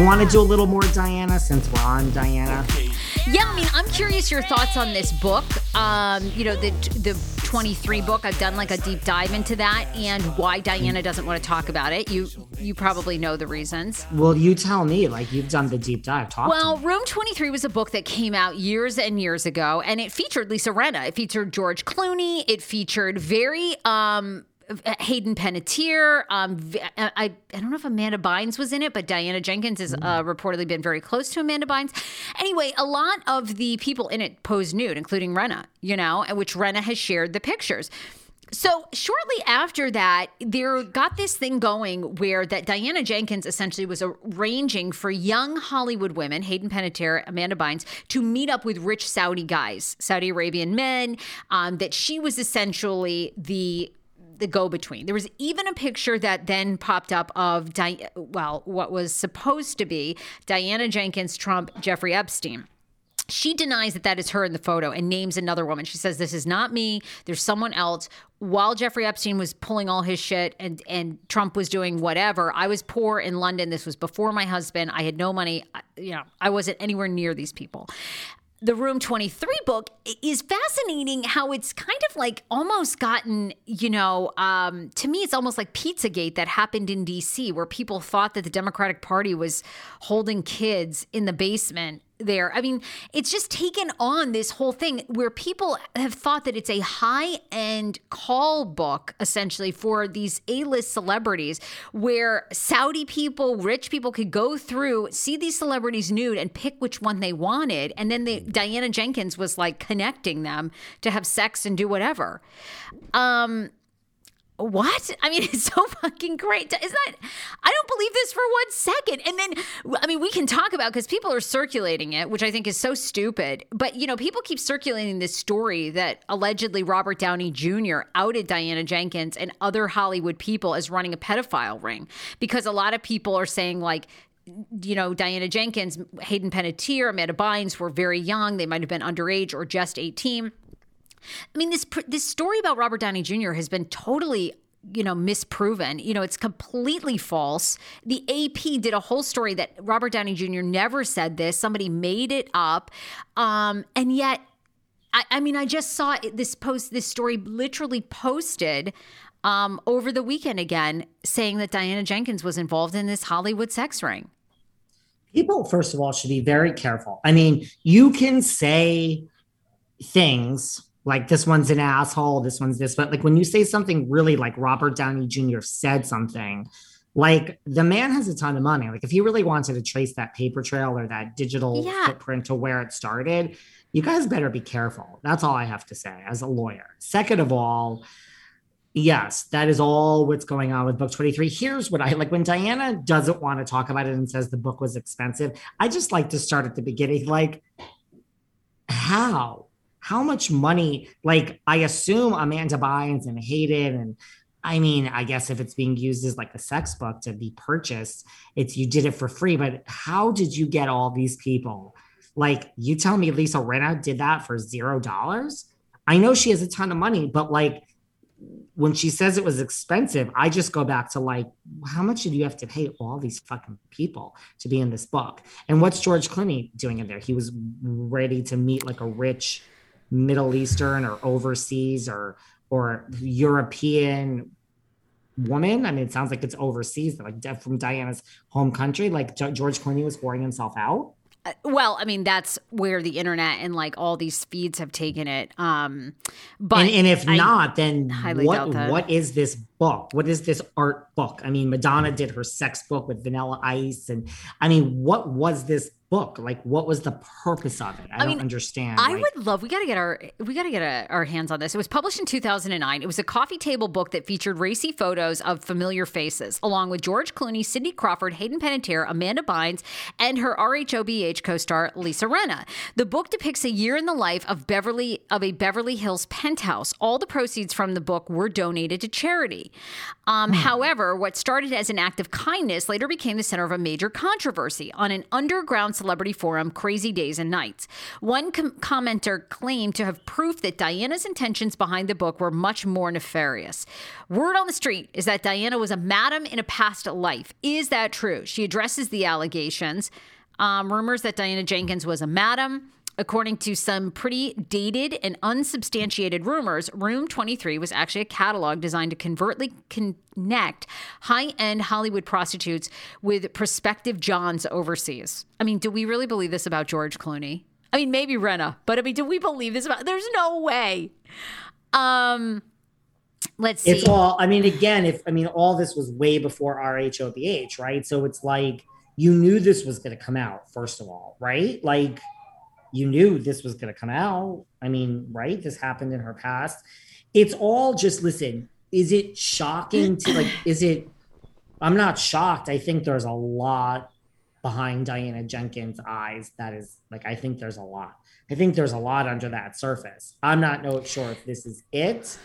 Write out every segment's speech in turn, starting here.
You want to do a little more Diana since we're on Diana? Yeah, I mean, I'm curious your thoughts on this book. Um, you know, the the 23 book. I've done like a deep dive into that and why Diana doesn't want to talk about it. You you probably know the reasons. Well, you tell me. Like you've done the deep dive. Talk. Well, Room 23 was a book that came out years and years ago, and it featured Lisa Rinna. It featured George Clooney. It featured very um Hayden Panettiere. Um, I, I don't know if Amanda Bynes was in it, but Diana Jenkins has uh, reportedly been very close to Amanda Bynes. Anyway, a lot of the people in it posed nude, including Rinna, you know, which Rinna has shared the pictures. So shortly after that, there got this thing going where that Diana Jenkins essentially was arranging for young Hollywood women, Hayden Panettiere, Amanda Bynes, to meet up with rich Saudi guys, Saudi Arabian men. Um, that she was essentially the the go between. There was even a picture that then popped up of, Di- well, what was supposed to be Diana Jenkins, Trump, Jeffrey Epstein. She denies that that is her in the photo and names another woman. She says, This is not me. There's someone else. While Jeffrey Epstein was pulling all his shit and, and Trump was doing whatever, I was poor in London. This was before my husband. I had no money. You know, I wasn't anywhere near these people the Room 23 book is fascinating how it's kind of like almost gotten, you know, um, to me, it's almost like Pizzagate that happened in DC, where people thought that the Democratic Party was holding kids in the basement there. I mean, it's just taken on this whole thing where people have thought that it's a high end call book, essentially, for these A list celebrities, where Saudi people, rich people could go through, see these celebrities nude, and pick which one they wanted. And then the, Diana Jenkins was like connecting them to have sex and do whatever. Um, what? I mean, it's so fucking great. Isn't that? I don't believe this for one second. And then, I mean, we can talk about because people are circulating it, which I think is so stupid. But you know, people keep circulating this story that allegedly Robert Downey Jr. outed Diana Jenkins and other Hollywood people as running a pedophile ring because a lot of people are saying like you know, Diana Jenkins, Hayden Panettiere, Amanda Bynes were very young. They might have been underage or just 18. I mean, this this story about Robert Downey Jr. has been totally you know misproven. You know it's completely false. The ap did a whole story that robert downey jr never said this. Somebody made it up. Um and yet i, I mean i just saw this post this story literally posted um over the weekend again saying that diana jenkins was involved in this hollywood sex ring. People first of all should be very careful. I mean you can say things like this one's an asshole, this one's this, but like when you say something really like Robert Downey Jr. said something, like the man has a ton of money. Like if he really wanted to trace that paper trail or that digital Yeah. footprint to where it started, you guys better be careful. That's all I have to say as a lawyer. Second of all, yes, that is all what's going on with book 23. Here's what I like when Diana doesn't want to talk about it and says the book was expensive. I just like to start at the beginning. Like, how? How much money? Like, I assume Amanda Bynes and Hayden and I mean, I guess if it's being used as like a sex book to be purchased, it's you did it for free. But how did you get all these people? Like, you tell me Lisa Rinna did that for zero dollars? I know she has a ton of money, but like when she says it was expensive, I just go back to like, how much did you have to pay all these fucking people to be in this book? And what's George Clooney doing in there? He was ready to meet like a rich Middle Eastern or overseas or or European woman. I mean, it sounds like it's overseas, like from Diana's home country. Like George Clooney was whoring himself out. Uh, Well, I mean, that's where the internet and like all these feeds have taken it. Um, but and, and if I- not, then what what is this book? What is this art book? I mean, Madonna did her sex book with Vanilla Ice, and I mean, what was this book? Like, what was the purpose of it? I, don't mean, understand. I Like, would love. We got to get our we got to get a, our hands on this. It was published in 2009. It was a coffee table book that featured racy photos of familiar faces, along with George Clooney, Cindy Crawford, Hayden Panettiere, Amanda Bynes, and her RHOBH co-star Lisa Rinna. The book depicts a year in the life of Beverly of a Beverly Hills penthouse. All the proceeds from the book were donated to charity. Um, However, what started as an act of kindness later became the center of a major controversy on an underground celebrity forum, Crazy Days and Nights. One com- commenter claimed to have proof that Diana's intentions behind the book were much more nefarious. Word on the street is that Diana was a madam in a past life. Is that true? She addresses the allegations. Um, rumors that Diana Jenkins was a madam. According to some pretty dated and unsubstantiated rumors, Room 23 was actually a catalog designed to covertly connect high end Hollywood prostitutes with prospective Johns overseas. I mean, do we really believe this about George Clooney? I mean, maybe Rinna, but I mean, do we believe this about? There's no way. Um, let's see. it's all. I mean, again, if I mean, all this was way before RHOBH, right? So it's like you knew this was going to come out. First of all, right? Like you knew this was going to come out. I mean, right? This happened in her past. It's all just listen. Is it shocking to like? Is it? I'm not shocked. I think there's a lot behind Diana Jenkins' eyes. That is like, I think there's a lot. I think there's a lot under that surface. I'm not no sure if this is it,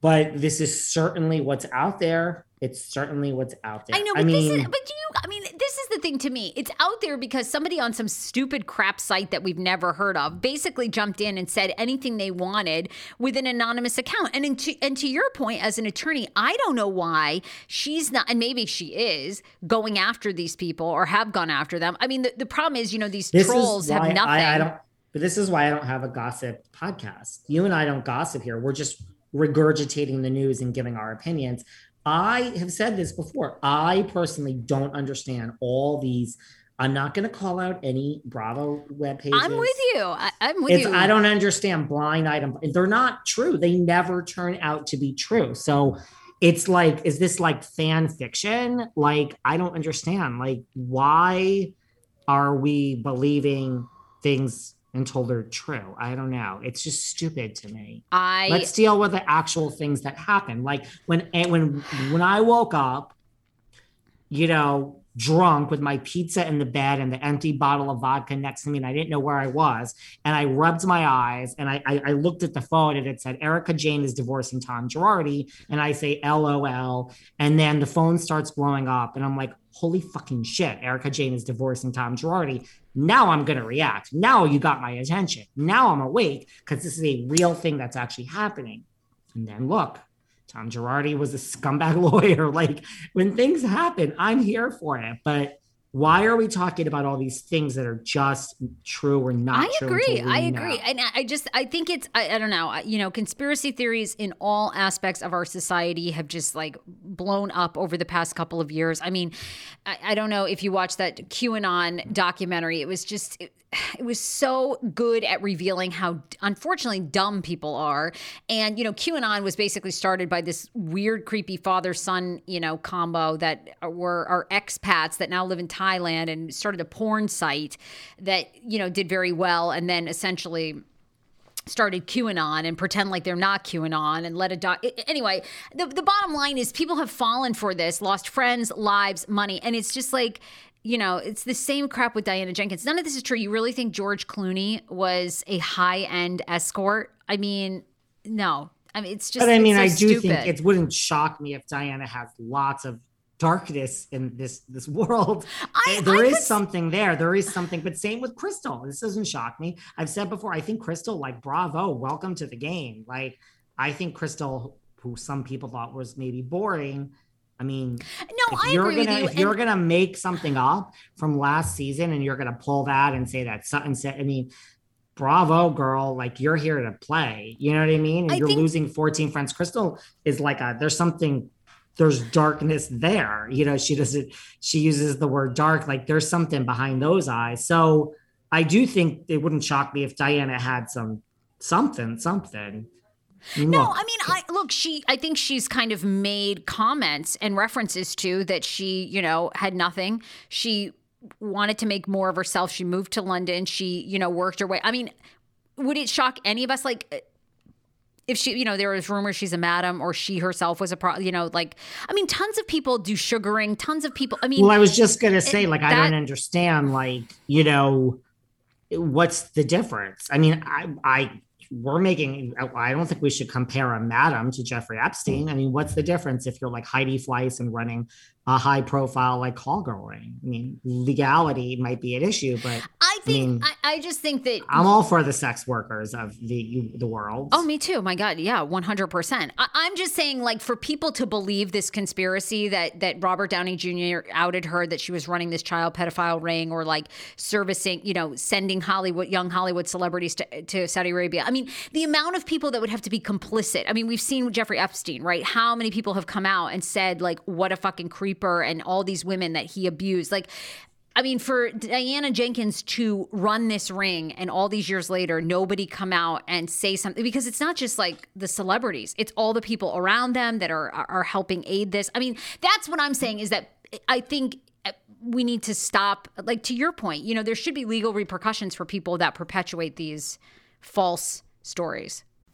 but this is certainly what's out there. It's certainly what's out there. I know, but this is, but do you, I mean, this is the thing to me. It's out there because somebody on some stupid crap site that we've never heard of basically jumped in and said anything they wanted with an anonymous account. And to, and to your point, as an attorney, I don't know why she's not, and maybe she is going after these people or have gone after them. I mean, the, the problem is, you know, these this trolls have nothing. I, I don't. But this is why I don't have a gossip podcast. You and I don't gossip here. We're just regurgitating the news and giving our opinions. I have said this before. I personally don't understand all these. I'm not going to call out any Bravo web pages. I'm with you. I, I'm with It's, you. I don't understand blind item. They're not true. They never turn out to be true. So it's like, is this like fan fiction? Like, I don't understand. Like, why are we believing things until they're true? I don't know. It's just stupid to me. I Let's deal with the actual things that happen. Like when eh, when when I woke up, you know, drunk with my pizza in the bed and the empty bottle of vodka next to me, and I didn't know where I was. And I rubbed my eyes and I, I, I looked at the phone and it said Erika Jayne is divorcing Tom Girardi. And I say LOL. And then the phone starts blowing up, and I'm like, holy fucking shit, Erika Jayne is divorcing Tom Girardi. Now I'm gonna react. Now you got my attention. Now I'm awake because this is a real thing that's actually happening. And then look, Tom Girardi was a scumbag lawyer. Like when things happen, I'm here for it. But why are we talking about all these things that are just true or not I agree. I know? agree. And I- I just, I think it's, I, I don't know, I- you know, conspiracy theories in all aspects of our society have just like blown up over the past couple of years. I mean, I, I don't know if you watched that QAnon documentary. It was just, it, it was so good at revealing how unfortunately dumb people are. And, you know, QAnon was basically started by this weird, creepy father son, you know, combo that were are expats that now live in Thailand and started a porn site that, you know, did very well. And then essentially, started QAnon and pretend like they're not QAnon and let a doc. Anyway, the, the bottom line is people have fallen for this, lost friends, lives, money. And it's just like, you know, it's the same crap with Diana Jenkins. None of this is true. You really think George Clooney was a high end escort? I mean, no. I mean, it's just. But I mean, so I do stupid. think it wouldn't shock me if Diana has lots of darkness in this this world. I- There I is could- something there. There is something. But same with Crystal. This doesn't shock me. I've said before. I think Crystal, like, bravo, welcome to the game. Like, I think Crystal, who some people thought was maybe boring. I mean, No, if I you're agree gonna with you. if you're gonna make something up from last season and you're gonna pull that and say that something said, I mean, bravo, girl, like you're here to play. You know what I mean? And I you're think- losing 14 friends. Crystal is like a there's something there's darkness there. You know, she doesn't she uses the word dark, like there's something behind those eyes. So I do think it wouldn't shock me if Diana had some something, something. No, I mean, I look. She, I think she's kind of made comments and references to that. She, you know, had nothing. She wanted to make more of herself. She moved to London. She, you know, worked her way. I mean, would it shock any of us? Like, if she, you know, there was rumors she's a madam or she herself was a pro. You know, like, I mean, tons of people do sugaring. Tons of people. I mean, well, I was just gonna say, like, I don't understand, like, you know, what's the difference? I mean, I, I, we're making. I don't think we should compare a madam to Jeffrey Epstein. I mean, what's the difference if you're like Heidi Fleiss and running a high profile like call girl ring? I mean, legality might be an issue, but I think, mean, I, I just think that I'm all for the sex workers of the the world. Oh, me too. My God, yeah, one hundred percent. I'm just saying, like, for people to believe this conspiracy that that Robert Downey Jr. outed her that she was running this child pedophile ring or like servicing, you know, sending Hollywood young Hollywood celebrities to to Saudi Arabia. I mean, the amount of people that would have to be complicit. I mean, we've seen Jeffrey Epstein, right? How many people have come out and said like, what a fucking creeper, and all these women that he abused, like. I mean, for Diana Jenkins to run this ring and all these years later, nobody come out and say something because it's not just like the celebrities, it's all the people around them that are are helping aid this. I mean, that's what I'm saying is that I think we need to stop like to your point, you know, there should be legal repercussions for people that perpetuate these false stories.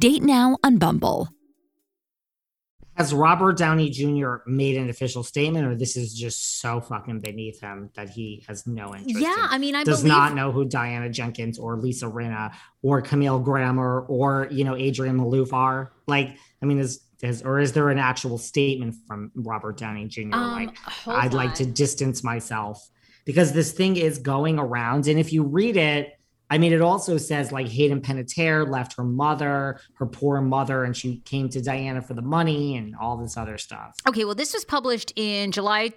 Date now on Bumble. has Robert Downey Jr. made an official statement, or this is just so fucking beneath him that he has no interest? Yeah, in- I mean, I does believe not know who Diana Jenkins or Lisa Rinna or Camille Grammer or you know Adrienne Maloof are. Like, I mean, is is or is there an actual statement from Robert Downey Jr. Um, like, I'd like to distance myself because this thing is going around, and if you read it. I mean, it also says like Hayden Panettiere left her mother, her poor mother, and she came to Diana for the money and all this other stuff. Okay, well, this was published in July.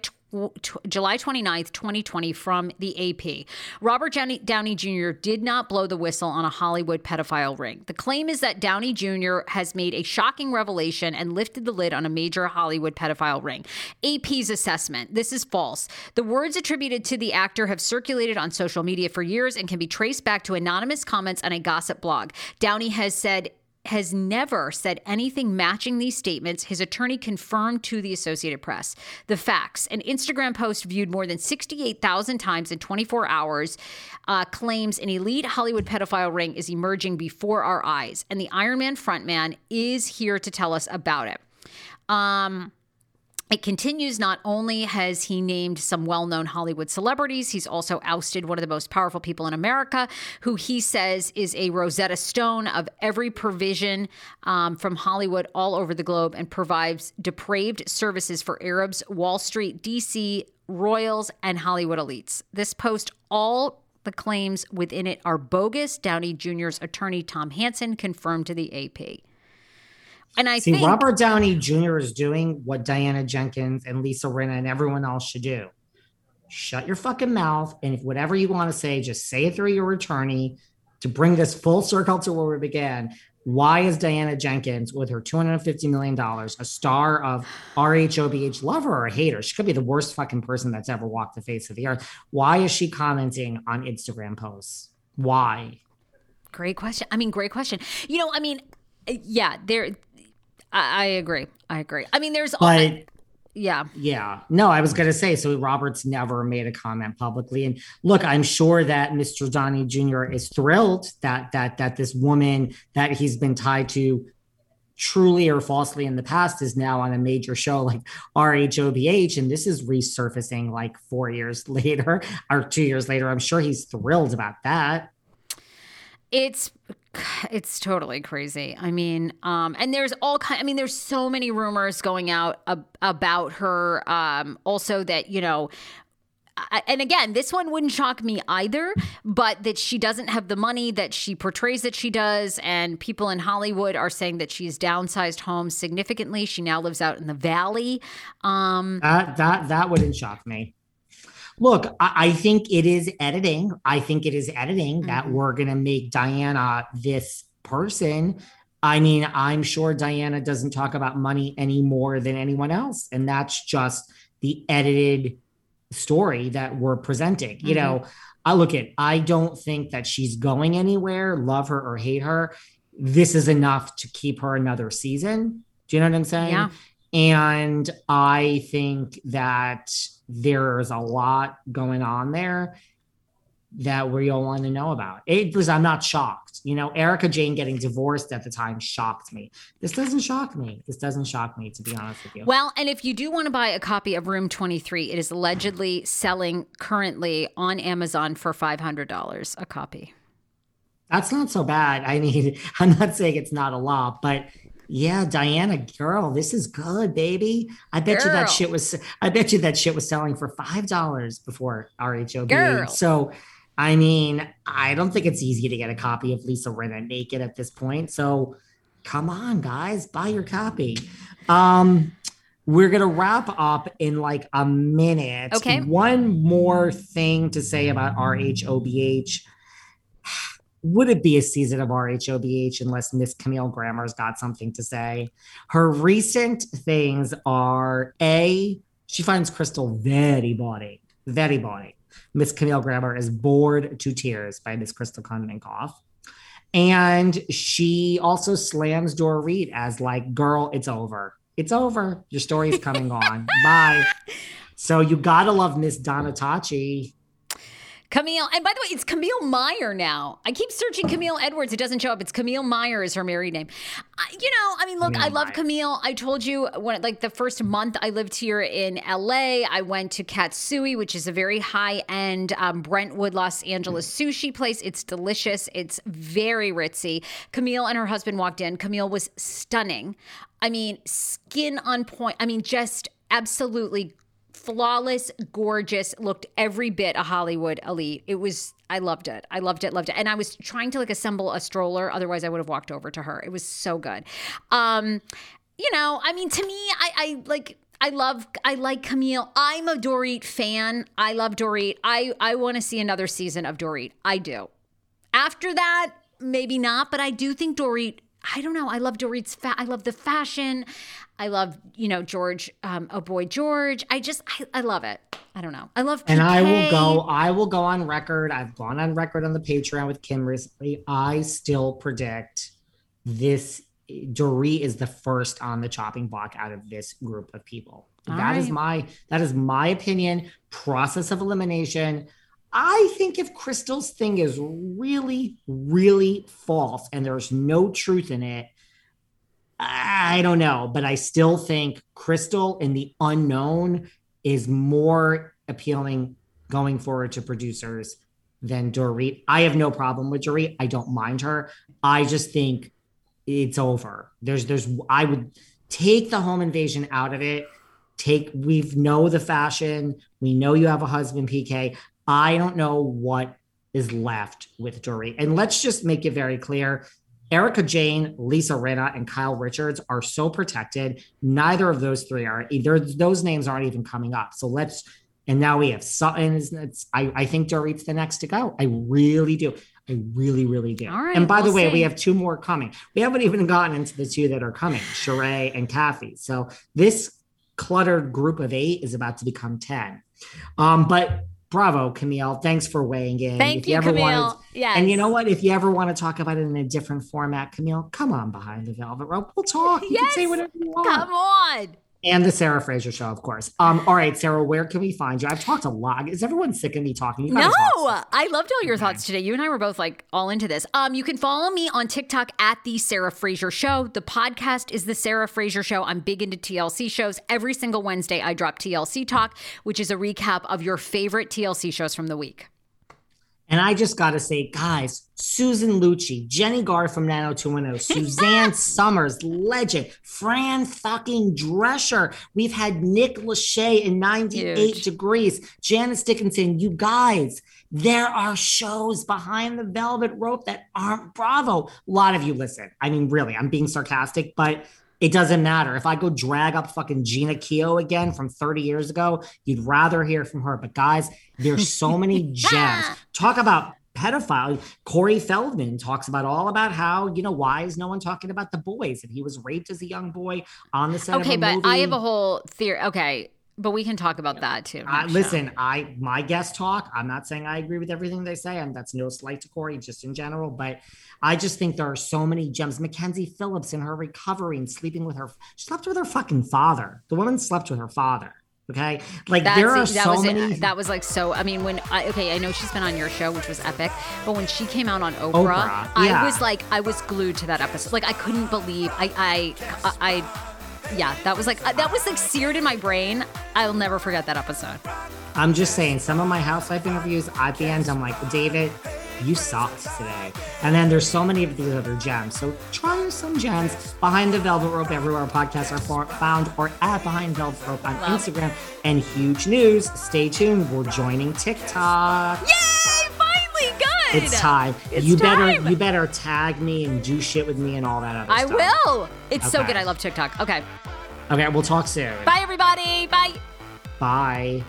Tw- July 29th, 2020, from the AP. Robert Downey Jr. did not blow the whistle on a Hollywood pedophile ring. The claim is that Downey Jr. has made a shocking revelation and lifted the lid on a major Hollywood pedophile ring. AP's assessment this is false. The words attributed to the actor have circulated on social media for years and can be traced back to anonymous comments on a gossip blog. Downey has said has never said anything matching these statements, his attorney confirmed to the Associated Press. The facts an Instagram post viewed more than 68,000 times in 24 hours uh, claims an elite Hollywood pedophile ring is emerging before our eyes, and the Iron Man frontman is here to tell us about it. Um, it continues. Not only has he named some well known Hollywood celebrities, he's also ousted one of the most powerful people in America, who he says is a Rosetta Stone of every provision um, from Hollywood all over the globe and provides depraved services for Arabs, Wall Street, DC, royals, and Hollywood elites. This post all the claims within it are bogus, Downey Jr.'s attorney Tom Hansen confirmed to the AP. And I See, think Robert Downey Jr. is doing what Diana Jenkins and Lisa Rinna and everyone else should do. Shut your fucking mouth. And if whatever you want to say, just say it through your attorney to bring this full circle to where we began. Why is Diana Jenkins, with her $250 million, a star of RHOBH, lover or hate her? She could be the worst fucking person that's ever walked the face of the earth. Why is she commenting on Instagram posts? Why? Great question. I mean, great question. You know, I mean, yeah, there. I, I agree. I agree. I mean, there's. But yeah. Yeah. No, I was going to say, so Roberts never made a comment publicly. And look, I'm sure that Mr. Downey Jr. is thrilled that that that this woman that he's been tied to truly or falsely in the past is now on a major show like RHOBH. And this is resurfacing like four years later or two years later. I'm sure he's thrilled about that. It's it's totally crazy. I mean, um, and there's all kind. I mean, there's so many rumors going out ab- about her. Um, also, that you know. And again, this one wouldn't shock me either, but that she doesn't have the money that she portrays that she does. And people in Hollywood are saying that she's downsized homes significantly. She now lives out in the valley. Um, That that that wouldn't shock me. Look, I, I think it is editing. I think it is editing that Mhm. we're gonna make Diana this person. I mean, I'm sure Diana doesn't talk about money any more than anyone else, and that's just the edited story that we're presenting. You know, I look at. I don't think that she's going anywhere. Love her or hate her, this is enough to keep her another season. Do you know what I'm saying? Yeah. And I think that there's a lot going on there that we all want to know about. It was, I'm not shocked. You know, Erika Jayne getting divorced at the time shocked me. This doesn't shock me. This doesn't shock me, to be honest with you. Well, and if you do want to buy a copy of Room 23, it is allegedly selling currently on Amazon for $500 a copy. That's not so bad. I mean, I'm not saying it's not a lot, but yeah, Diana, girl, this is good, baby. I bet you that shit was. I bet you that shit was selling for five dollars before RHOB. Girl. So, I mean, I don't think it's easy to get a copy of Lisa Rinna naked at this point. So, come on, guys, buy your copy. Um, we're gonna wrap up in like a minute. Okay. One more thing to say about RHOBH would it be a season of RHOBH unless Miss Camille Grammer's got something to say? Her recent things are A, she finds Crystal very body, very body. Miss Camille Grammer is bored to tears by Miss Crystal Kung Minkoff. And she also slams Dorit as like, girl, it's over. It's over. Your story's coming on. Bye. So you gotta love Miss Donna Tachi. Camille, and by the way, it's Camille Meyer now. I keep searching Camille Edwards. It doesn't show up. It's Camille Meyer is her married name. I, you know, I mean, look, Camille I love Meyer. Camille. I told you when, like, the first month I lived here in LA, I went to Katsuya, which is a very high end um, Brentwood, Los Angeles sushi place. It's delicious. It's very ritzy. Camille and her husband walked in. Camille was stunning. I mean, skin on point. I mean, just absolutely flawless, gorgeous, looked every bit a Hollywood elite. It was I loved it. I loved it, loved it. And I was trying to like assemble a stroller, otherwise I would have walked over to her. It was so good. Um, you know, I mean to me, I, I like I love I like Camille. I'm a Dorit fan. I love Dorit. I I want to see another season of Dorit. I do. After that, maybe not, but I do think Dorit. I don't know. I love Dorit's. Fa- I love the fashion. I love you know George. Um, oh boy, George. I just I, I love it. I don't know. I love. And I will go, I will go on record. I've gone on record on the Patreon with Kim recently. I still predict this Dorit is the first on the chopping block out of this group of people. All That is right. my that is my opinion. Process of elimination. I think if Crystal's thing is really, really false and there's no truth in it, I don't know, but I still think Crystal in the unknown is more appealing going forward to producers than Dorit. I have no problem with Dorit. I don't mind her. I just think it's over. There's there's I would take the home invasion out of it. Take we've know the fashion. We know you have a husband, PK. I don't know what is left with Dorit. And let's just make it very clear. Erika Jayne, Lisa Rinna, and Kyle Richards are so protected. Neither of those three are either those names aren't even coming up. So let's and now we have Sutton. It's, I, I think Dorit's the next to go. I really do. I really, really do. All right, and by the we'll way, we have two more coming. We haven't even gotten into the two that are coming, Sheree and Kathy. So this cluttered group of eight is about to become 10. Um, but bravo, Camille. Thanks for weighing in. Thank If you, ever Camille. wanted- yes. and you know what? If you ever want to talk about it in a different format, Camille, come on behind the velvet rope. We'll talk. You can say Yes. whatever you want. Come on. And the Sarah Fraser show, of course. Um, all right, Sarah, where can we find you? I've talked a lot. Is everyone sick of me talking? No, talk. I loved all your thoughts today. You and I were both like all into this. Um, you can follow me on TikTok at the Sarah Fraser Show. The podcast is the Sarah Fraser Show. I'm big into TLC shows. Every single Wednesday, I drop TLC Talk, which is a recap of your favorite TLC shows from the week. And I just got to say, guys, Susan Lucci, Jennie Garth from 90210, Suzanne Somers, legend, Fran fucking Drescher. We've had Nick Lachey in 98 Huge. Degrees, Janice Dickinson. You guys, there are shows behind the velvet rope that aren't Bravo. A lot of you listen. I mean, really, I'm being sarcastic, but it doesn't matter. If I go drag up fucking Gina Keogh again from 30 years ago, you'd rather hear from her. But guys, there's so many gems. Talk about pedophile. Corey Feldman talks about all about how, you know, why is no one talking about the boys? And he was raped as a young boy on the set Okay, but movie. I have a whole theory. Okay, but we can talk about that too. I, listen. I my guest talk. I'm not saying I agree with everything they say, and that's no slight to Corey, just in general. But I just think there are so many gems. Mackenzie Phillips in her recovery and sleeping with her, she slept with her fucking father. The woman slept with her father. Okay, like That's there are that so was many. it. that was like so. I mean, when I okay, I know she's been on your show, which was epic, but when she came out on Oprah, Oprah, yeah. I was like, I was glued to that episode. Like, I couldn't believe I, I, I, I yeah, that was like uh, that was like seared in my brain. I'll never forget that episode. I'm just saying, some of my housewife interviews at the end, I'm like, David, you sucked today. And then there's so many of these other gems. So try some gems behind the velvet rope everywhere podcasts are for- found or at behind velvet rope on Love. Instagram. And huge news, stay tuned. We're joining TikTok. Yay! It's time. It's you time. better you better tag me and do shit with me and all that other I stuff. I will. It's so good. I love TikTok. Okay. Okay, we'll talk soon. Bye, everybody. Bye. Bye.